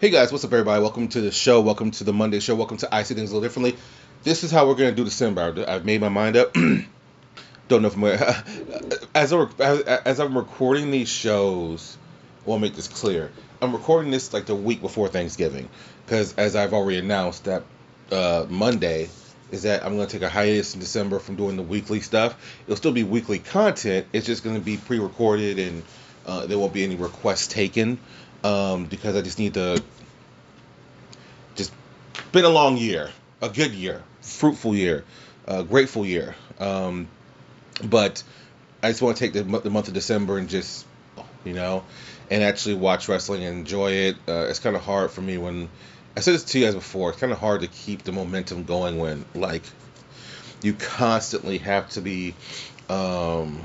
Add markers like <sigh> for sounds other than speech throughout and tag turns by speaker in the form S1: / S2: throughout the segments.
S1: Hey guys, what's up, everybody? Welcome to the show. Welcome to the Monday show. Welcome to I See Things a Little Differently. This is how we're going to do December. I've made my mind up. <clears throat> Don't know if I'm <laughs> as, I'm, as I'm recording these shows, I want to make this clear. I'm recording this like the week before Thanksgiving because, as I've already announced, that uh, Monday is that I'm going to take a hiatus in December from doing the weekly stuff. It'll still be weekly content. It's just going to be pre-recorded and uh, there won't be any requests taken um, because I just need to just been a long year, a good year, fruitful year, a grateful year. Um, but I just want to take the, the month of December and just you know and actually watch wrestling and enjoy it. Uh, it's kind of hard for me when I said this to you guys before. It's kind of hard to keep the momentum going when like you constantly have to be um,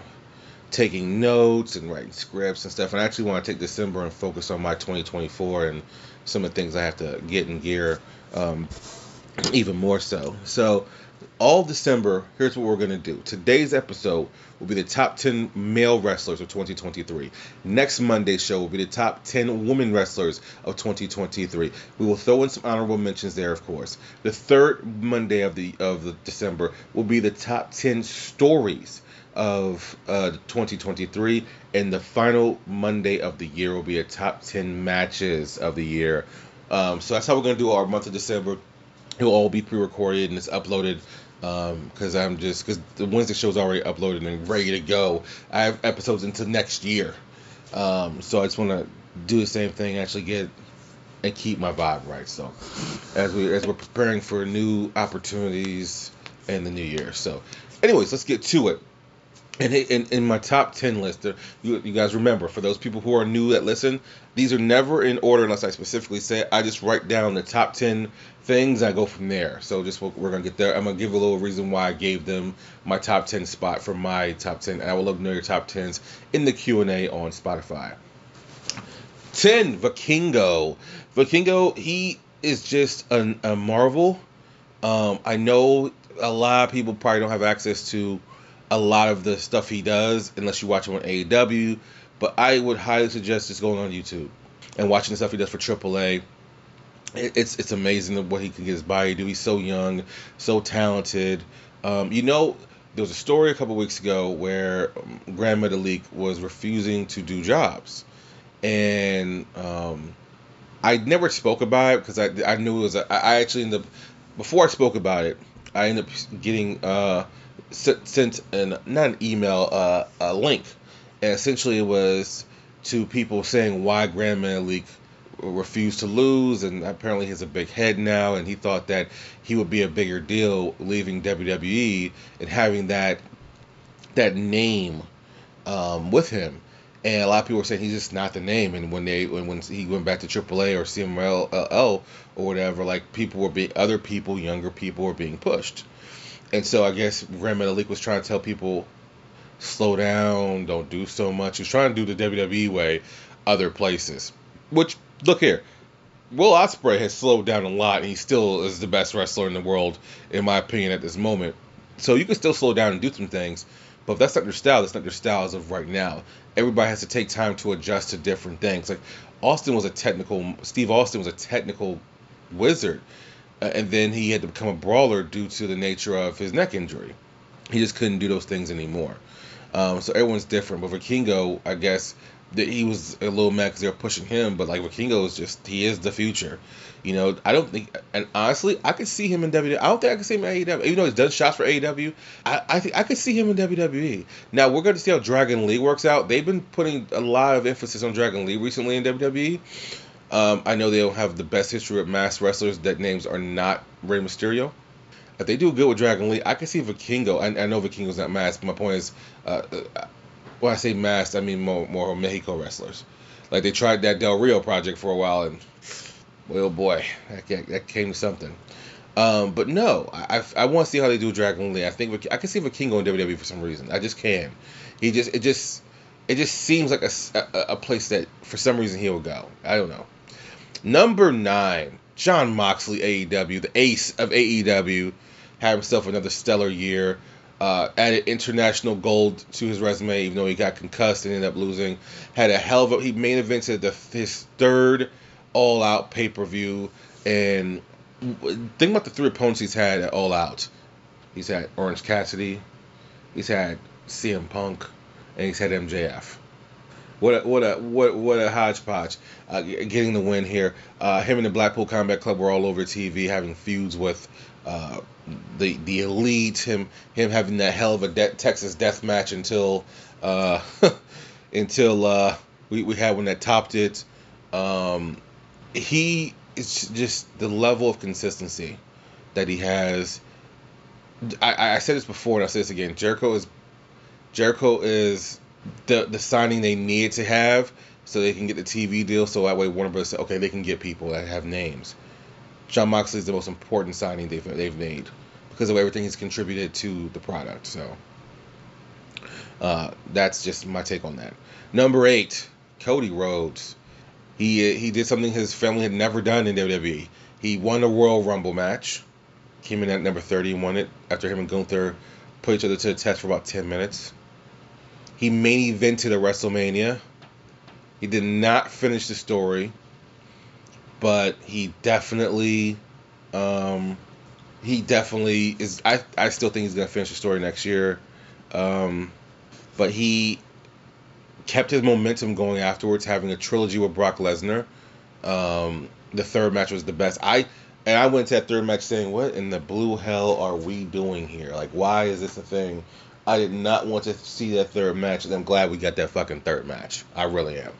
S1: taking notes and writing scripts and stuff. And I actually want to take December and focus on my 2024 and some of the things I have to get in gear um, even more so. So, all December, here's what we're going to do. Today's episode will be the top 10 male wrestlers of 2023. Next Monday's show will be the top 10 women wrestlers of 2023. We will throw in some honorable mentions there, of course. The third Monday of the of the December will be the top 10 stories of uh, 2023, and the final Monday of the year will be a top 10 matches of the year. Um, so that's how we're gonna do our month of December. It'll all be pre-recorded and it's uploaded because um, I'm just because the Wednesday show is already uploaded and ready to go. I have episodes into next year, um, so I just want to do the same thing, actually get and keep my vibe right. So as we as we're preparing for new opportunities in the new year. So, anyways, let's get to it. And in, in my top 10 list, you, you guys remember, for those people who are new that listen, these are never in order unless I specifically say it. I just write down the top 10 things, I go from there. So just we're going to get there. I'm to give a little reason why I gave them my top 10 spot for my top 10. And I will love to know your top 10s in the Q&A on Spotify. 10, Vikingo. Vikingo, he is just an, a marvel. Um, I know a lot of people probably don't have access to a lot of the stuff he does unless you watch him on AEW. But I would highly suggest just going on YouTube and watching the stuff he does for AAA. it's it's amazing what he can get his body to do. He's so young, so talented. Um, you know, there was a story a couple weeks ago where um, Gran Metalik was refusing to do jobs, and um, I never spoke about it because I I knew it was a, I actually ended up before I spoke about it I ended up getting uh, sent an not an email, uh, a link, and essentially it was to people saying why Gran Metalik refused to lose, and apparently he has a big head now, and he thought that he would be a bigger deal leaving WWE and having that that name um, with him. And a lot of people were saying he's just not the name. And when they when, when he went back to AAA or CMLL or whatever, like people were being other people, younger people were being pushed. And so I guess Gran Metalik was trying to tell people, slow down, don't do so much. He was trying to do the WWE way, other places. Which look here, Will Ospreay has slowed down a lot, and he still is the best wrestler in the world, in my opinion, at this moment. So you can still slow down and do some things, but if that's not your style, that's not your style as of right now. Everybody has to take time to adjust to different things. Like Austin was a technical, Steve Austin was a technical wizard uh, and then he had to become a brawler due to the nature of his neck injury. He just couldn't do those things anymore. Um, so everyone's different. But Vikingo, I guess that he was a little mad because they were pushing him, but like Vikingo is just he is the future. You know, I don't think, and honestly, I could see him in WWE. I don't think I could see him in AEW. Even though he's done shots for AEW, I, I think I could see him in WWE. Now we're going to see how Dragon Lee works out. They've been putting a lot of emphasis on Dragon Lee recently in WWE. Um, I know they don't have the best history of mass wrestlers that names are not Rey Mysterio. If they do good with Dragon Lee, I can see Vikingo. I, I know Vikingo's not masked, but my point is, uh, uh, when I say masked, I mean more more Mexico wrestlers. Like they tried that Del Rio project for a while, and well, oh boy, that, that came to something. Um, but no, I, I, I want to see how they do Dragon Lee. I think I can see Vikingo in WWE for some reason. I just can. He just it just it just seems like a, a, a place that for some reason he will go. I don't know. Number nine, Jon Moxley, AEW, the ace of AEW, had himself another stellar year. Uh, added international gold to his resume, even though he got concussed and ended up losing. Had a hell of a he main evented the his third all out pay per view. And think about the three opponents he's had at All Out. He's had Orange Cassidy, he's had CM Punk, and he's had MJF. What a, what a what what a hodgepodge! Uh, getting the win here. Uh, him and the Blackpool Combat Club were all over TV having feuds with uh, the the elite. Him him having that hell of a de- Texas death match until uh, <laughs> until uh, we we had one that topped it. Um, he is just the level of consistency that he has. I, I said this before and I'll say this again. Jericho is Jericho is the the signing they need to have so they can get the TV deal. So that way Warner Bros. Say, okay, they can get people that have names. Jon Moxley is the most important signing they've they've made because of everything he's contributed to the product. So uh, that's just my take on that. Number eight, Cody Rhodes. He he did something his family had never done in WWE. He won a Royal Rumble match. Came in at number 30 and won it after him and Gunther put each other to the test for about 10 minutes. He main evented a WrestleMania. He did not finish the story, but he definitely, um, he definitely is. I, I still think he's gonna finish the story next year, um, but he kept his momentum going afterwards, having a trilogy with Brock Lesnar. Um, the third match was the best. I and I went to that third match saying, "What in the blue hell are we doing here? Like, why is this a thing?" I did not want to see that third match, and I'm glad we got that fucking third match. I really am.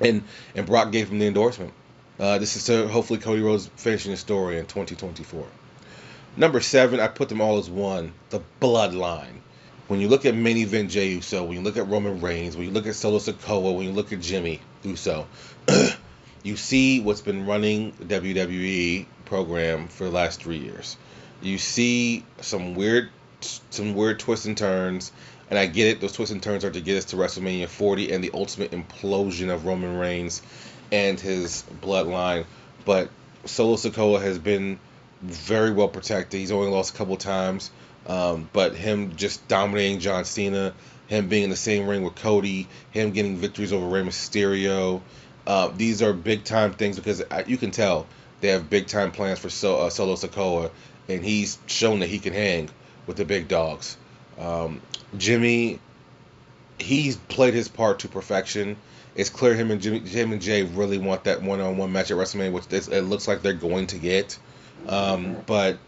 S1: And and Brock gave him the endorsement. Uh, this is to hopefully Cody Rhodes finishing the story in 2024. Number seven, I put them all as one. The Bloodline. When you look at main event Jey Uso, when you look at Roman Reigns, when you look at Solo Sikoa, when you look at Jimmy Uso, <clears throat> you see what's been running the WWE program for the last three years. You see some weird some weird twists and turns. And I get it; those twists and turns are to get us to WrestleMania 40 and the ultimate implosion of Roman Reigns and his bloodline. But Solo Sikoa has been very well protected. He's only lost a couple times, um, but him just dominating John Cena, him being in the same ring with Cody, him getting victories over Rey Mysterio. Uh, these are big time things because you can tell they have big time plans for so, uh, Solo Sikoa, and he's shown that he can hang with the big dogs. Um, Jimmy, he's played his part to perfection. It's clear him and Jimmy, him and Jey really want that one-on-one match at WrestleMania, which it looks like they're going to get. Um, but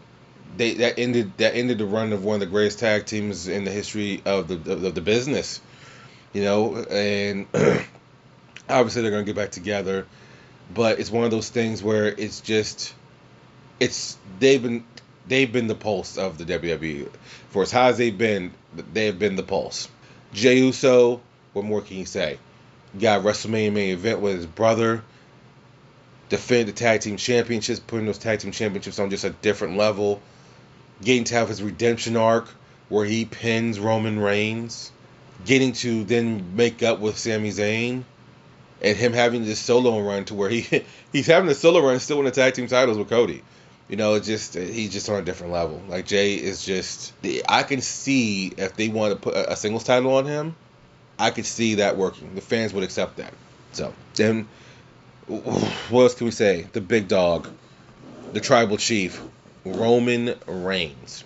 S1: they that ended that ended the run of one of the greatest tag teams in the history of the of the business. You know, and <clears throat> obviously they're going to get back together, but it's one of those things where it's just it's they've been they've been the pulse of the WWE. For as high as they've been, they've been the pulse. Jey Uso, what more can you say? Got WrestleMania main event with his brother. Defend the tag team championships, putting those tag team championships on just a different level. Getting to have his redemption arc where he pins Roman Reigns. Getting to then make up with Sami Zayn. And him having this solo run to where he <laughs> he's having a solo run still in the tag team titles with Cody. You know, it's just he's just on a different level. Like Jey is just I can see if they want to put a singles title on him, I could see that working. The fans would accept that. So then, what else can we say? The big dog, the tribal chief, Roman Reigns.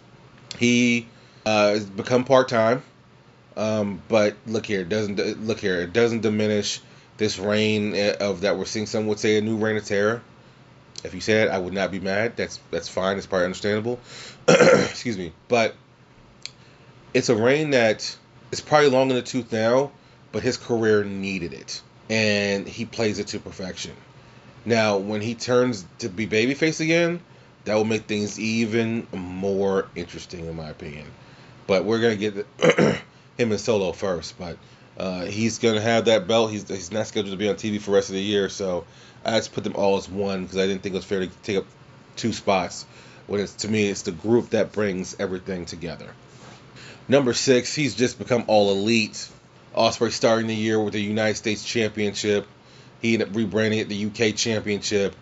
S1: He uh, has become part time, um, but look here, doesn't look here. It doesn't diminish this reign of that we're seeing. Some would say a new reign of terror. If you said I would not be mad. That's that's fine. It's probably understandable. <clears throat> Excuse me, but it's a reign that is probably long in the tooth now, but his career needed it, and he plays it to perfection. Now, when he turns to be babyface again, that will make things even more interesting, in my opinion. But we're gonna get <clears throat> him in solo first, but uh, he's gonna have that belt. He's he's not scheduled to be on TV for the rest of the year, so I just put them all as one because I didn't think it was fair to take up two spots. When it's to me, it's the group that brings everything together. Number six, he's just become all elite. Ospreay starting the year with the United States Championship. He ended up rebranding it the UK Championship,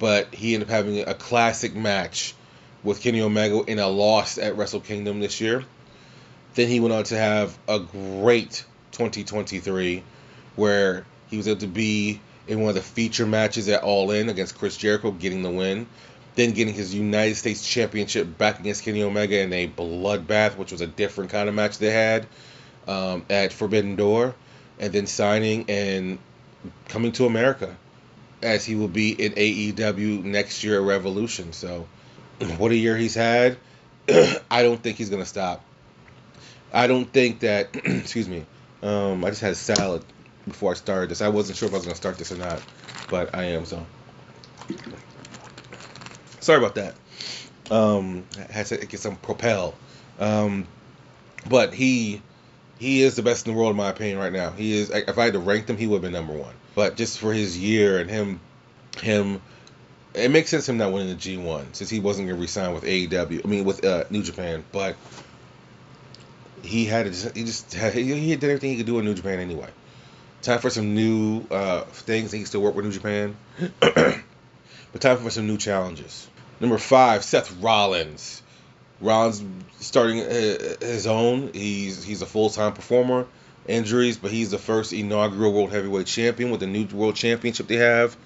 S1: but he ended up having a classic match with Kenny Omega in a loss at Wrestle Kingdom this year. Then he went on to have a great 2023 where he was able to be in one of the feature matches at All In against Chris Jericho, getting the win. Then getting his United States Championship back against Kenny Omega in a bloodbath, which was a different kind of match they had um, at Forbidden Door. And then signing and coming to America as he will be in AEW next year at Revolution. So, <clears throat> what a year he's had. <clears throat> I don't think he's going to stop. I don't think that, <clears throat> excuse me, um, I just had a salad before I started this. I wasn't sure if I was going to start this or not, but I am, so. Sorry about that. Um, I had to get some propel. Um, but he he is the best in the world in my opinion right now. He is. If I had to rank him, he would have been number one. But just for his year and him, him, it makes sense him not winning the G1 since he wasn't gonna resign with AEW. I mean with uh, New Japan, but he had to he just <laughs> he did everything he could do in New Japan anyway. Time for some new uh, things. He can still work with New Japan, <clears throat> but time for some new challenges. Number five, Seth Rollins. Rollins starting uh, his own. He's he's a full time performer. Injuries, but he's the first inaugural World Heavyweight Champion with the new World Championship they have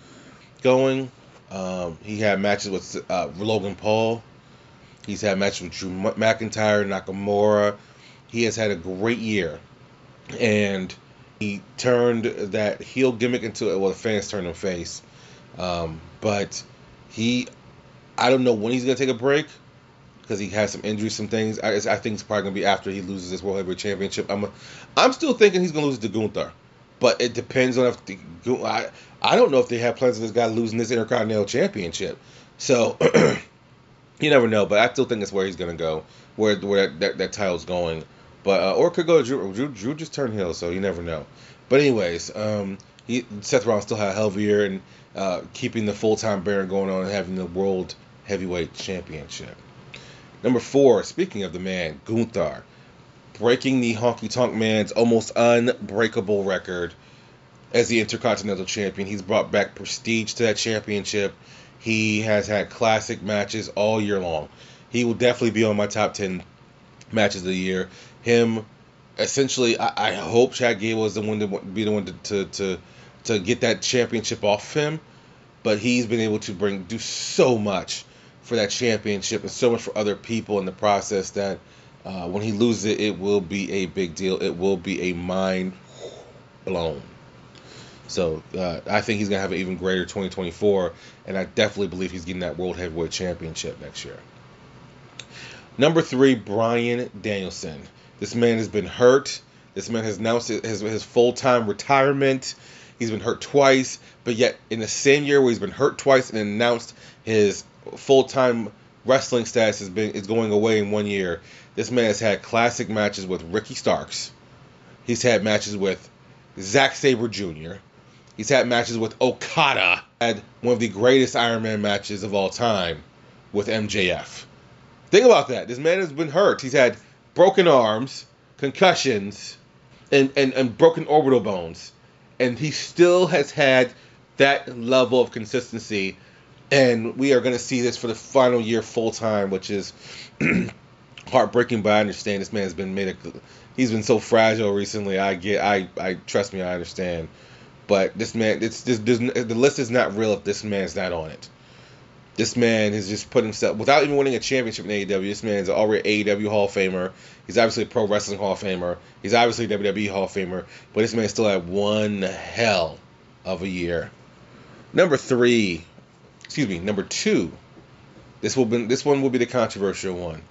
S1: going. Um, he had matches with uh, Logan Paul. He's had matches with Drew McIntyre, Nakamura. He has had a great year, and he turned that heel gimmick into well, the fans turned him face. Um, but he, I don't know when he's gonna take a break because he has some injuries, some things. I, I think it's probably gonna be after he loses this World Heavyweight Championship. I'm, a, I'm still thinking he's gonna lose to Gunther, but it depends on if the, I, I don't know if they have plans of this guy losing this Intercontinental Championship. So <clears throat> you never know, but I still think it's where he's gonna go, where where that, that, that title's going. But uh, or could go to Drew. Drew. Drew just turned heel, so you never know. But anyways, um, he Seth Rollins still had a hell of a year and uh, keeping the full time Baron going on and having the World Heavyweight Championship. Number four, speaking of the man, Gunther, breaking the Honky Tonk Man's almost unbreakable record as the Intercontinental Champion. He's brought back prestige to that championship. He has had classic matches all year long. He will definitely be on my top 10 matches of the year. Him, essentially, I, I hope Chad Gable is the one to be the one to, to, to, to get that championship off him. But he's been able to bring do so much for that championship and so much for other people in the process that uh, when he loses it, it will be a big deal. It will be a mind blown. So uh, I think he's gonna have an even greater 2024, and I definitely believe he's getting that World Heavyweight Championship next year. Number three, Bryan Danielson. This man has been hurt. This man has announced his, his full time retirement. He's been hurt twice, but yet in the same year where he's been hurt twice and announced his full time wrestling status has been is going away in one year. This man has had classic matches with Ricky Starks. He's had matches with Zack Sabre Jr. He's had matches with Okada. Had one of the greatest Iron Man matches of all time with MJF. Think about that. This man has been hurt. He's had broken arms, concussions, and, and, and broken orbital bones. And he still has had that level of consistency and we are going to see this for the final year full time, which is <clears throat> heartbreaking. But I understand this man has been made. A, he's been so fragile recently. I get. I. I trust me. I understand. But this man, it's this, the list is not real if this man's not on it. This man has just put himself without even winning a championship in AEW. This man is already AEW Hall of Famer. He's obviously a Pro Wrestling Hall of Famer. He's obviously WWE Hall of Famer. But this man still had one hell of a year. Number three, excuse me, number two. This will be this one will be the controversial one.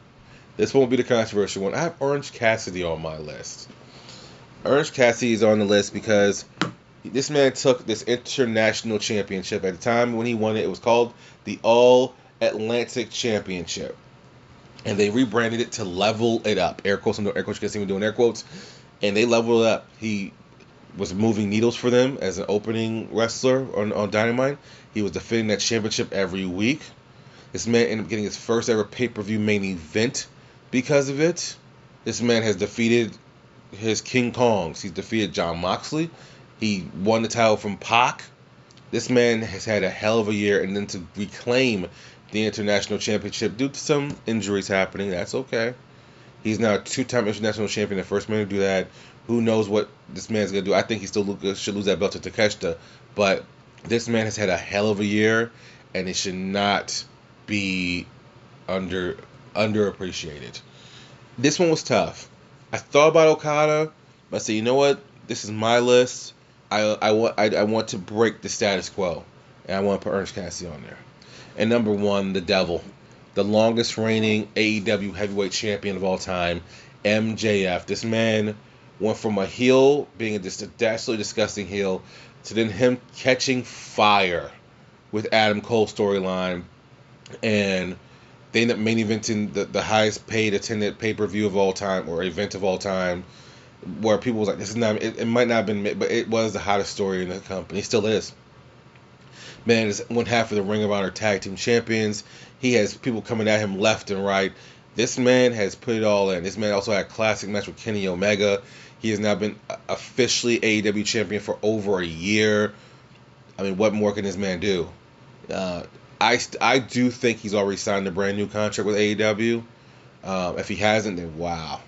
S1: This one will be the controversial one. I have Orange Cassidy on my list. Orange Cassidy is on the list because this man took this international championship. At the time when he won it, it was called the All Atlantic Championship. And they rebranded it to level it up. Air quotes, no air quotes, you can see me doing air quotes. And they leveled it up. He was moving needles for them as an opening wrestler on, on Dynamite. He was defending that championship every week. This man ended up getting his first ever pay per view main event because of it. This man has defeated his King Kongs. He's defeated Jon Moxley. He won the title from Pac. This man has had a hell of a year, and then to reclaim the international championship due to some injuries happening, that's okay. He's now a two-time international champion, the first man to do that. Who knows what this man's gonna do? I think he still should lose that belt to Takeshita, but This man has had a hell of a year, and it should not be under underappreciated. This one was tough. I thought about Okada, but I said, you know what? This is my list. I I want I, want to break the status quo, and I want to put Orange Cassidy on there. And number one, the Devil, the longest reigning AEW heavyweight champion of all time, MJF. This man went from a heel, being a just a absolutely disgusting heel, to then him catching fire with Adam Cole storyline, and they end up main eventing the, the highest paid attended pay per view of all time or event of all time, where people was like, this is not, it, it might not have been, but it was the hottest story in the company. It still is. Man is one half of the Ring of Honor Tag Team Champions. He has people coming at him left and right. This man has put it all in. This man also had a classic match with Kenny Omega. He has now been officially AEW champion for over a year. I mean, what more can this man do? Uh, I, I do think he's already signed a brand new contract with AEW. Um, if he hasn't, then wow.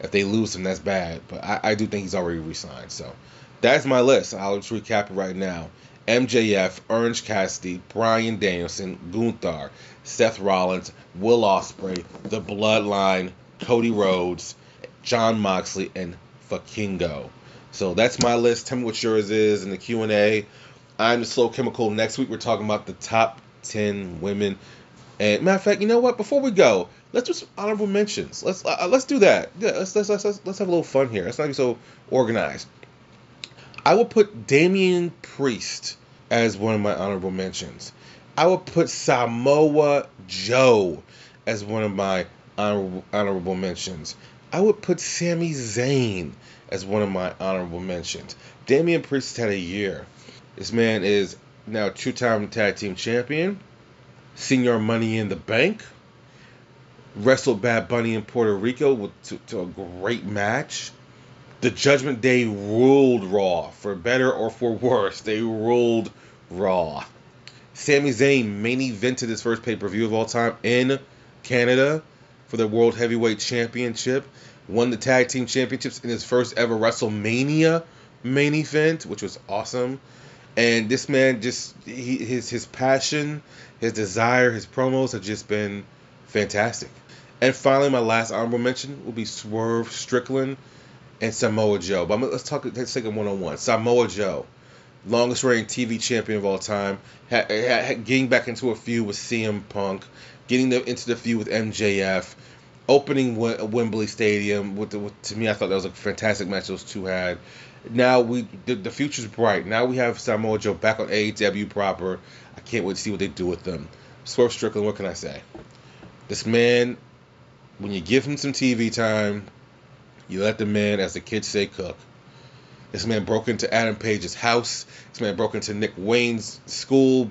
S1: If they lose him, that's bad. But I, I do think he's already resigned. So that's my list. I'll just recap it right now. MJF, Orange Cassidy, Bryan Danielson, Gunther, Seth Rollins, Will Ospreay, The Bloodline, Cody Rhodes, Jon Moxley, and Vikingo. So that's my list. Tell me what yours is in the Q and A. I'm the Slow Chemical. Next week we're talking about the top ten women. And matter of fact, you know what? Before we go, let's do some honorable mentions. Let's uh, let's do that. Yeah, let's, let's let's let's have a little fun here. Let's not be so organized. I will put Damian Priest as one of my honorable mentions. I would put Samoa Joe as one of my honorable, honorable mentions. I would put Sami Zayn as one of my honorable mentions. Damian Priest had a year. This man is now two-time tag team champion, senior Money in the Bank, wrestled Bad Bunny in Puerto Rico with, to, to a great match. The Judgment Day ruled Raw, for better or for worse. They ruled Raw. Sami Zayn main evented his first pay per view of all time in Canada for the World Heavyweight Championship. Won the Tag Team Championships in his first ever WrestleMania main event, which was awesome. And this man just he, his his passion, his desire, his promos have just been fantastic. And finally, my last honorable mention will be Swerve Strickland and Samoa Joe. But let's talk. Let's take it one on one. Samoa Joe, longest reigning TV champion of all time, ha, ha, getting back into a feud with CM Punk, getting them into the feud with MJF, opening Wembley Stadium. With, the, with, to me, I thought that was a fantastic match those two had. Now we the, the future's bright. Now we have Samoa Joe back on AEW proper. I can't wait to see what they do with them. Swerve Strickland, what can I say? This man, when you give him some TV time, you let the man, as the kids say, cook. This man broke into Adam Page's house. This man broke into Nick Wayne's school.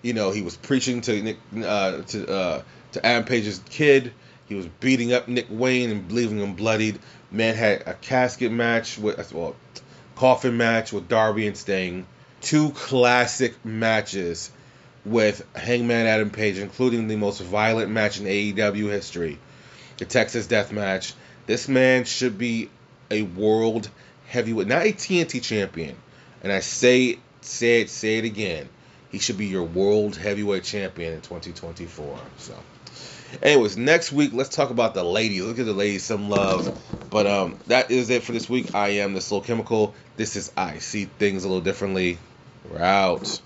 S1: You know, he was preaching to Nick uh, to uh, to Adam Page's kid. He was beating up Nick Wayne and leaving him bloodied. Man had a casket match with well, coffin match with Darby and Sting. Two classic matches with Hangman Adam Page, including the most violent match in AEW history, the Texas Death Match. This man should be a world heavyweight, not a TNT champion. And I say, say it, say it again. He should be your world heavyweight champion in 2024. So, anyways, next week let's talk about the ladies. Look at the ladies, some love. But um, that is it for this week. I am the Slow Chemical. This is I see things a little differently. We're out.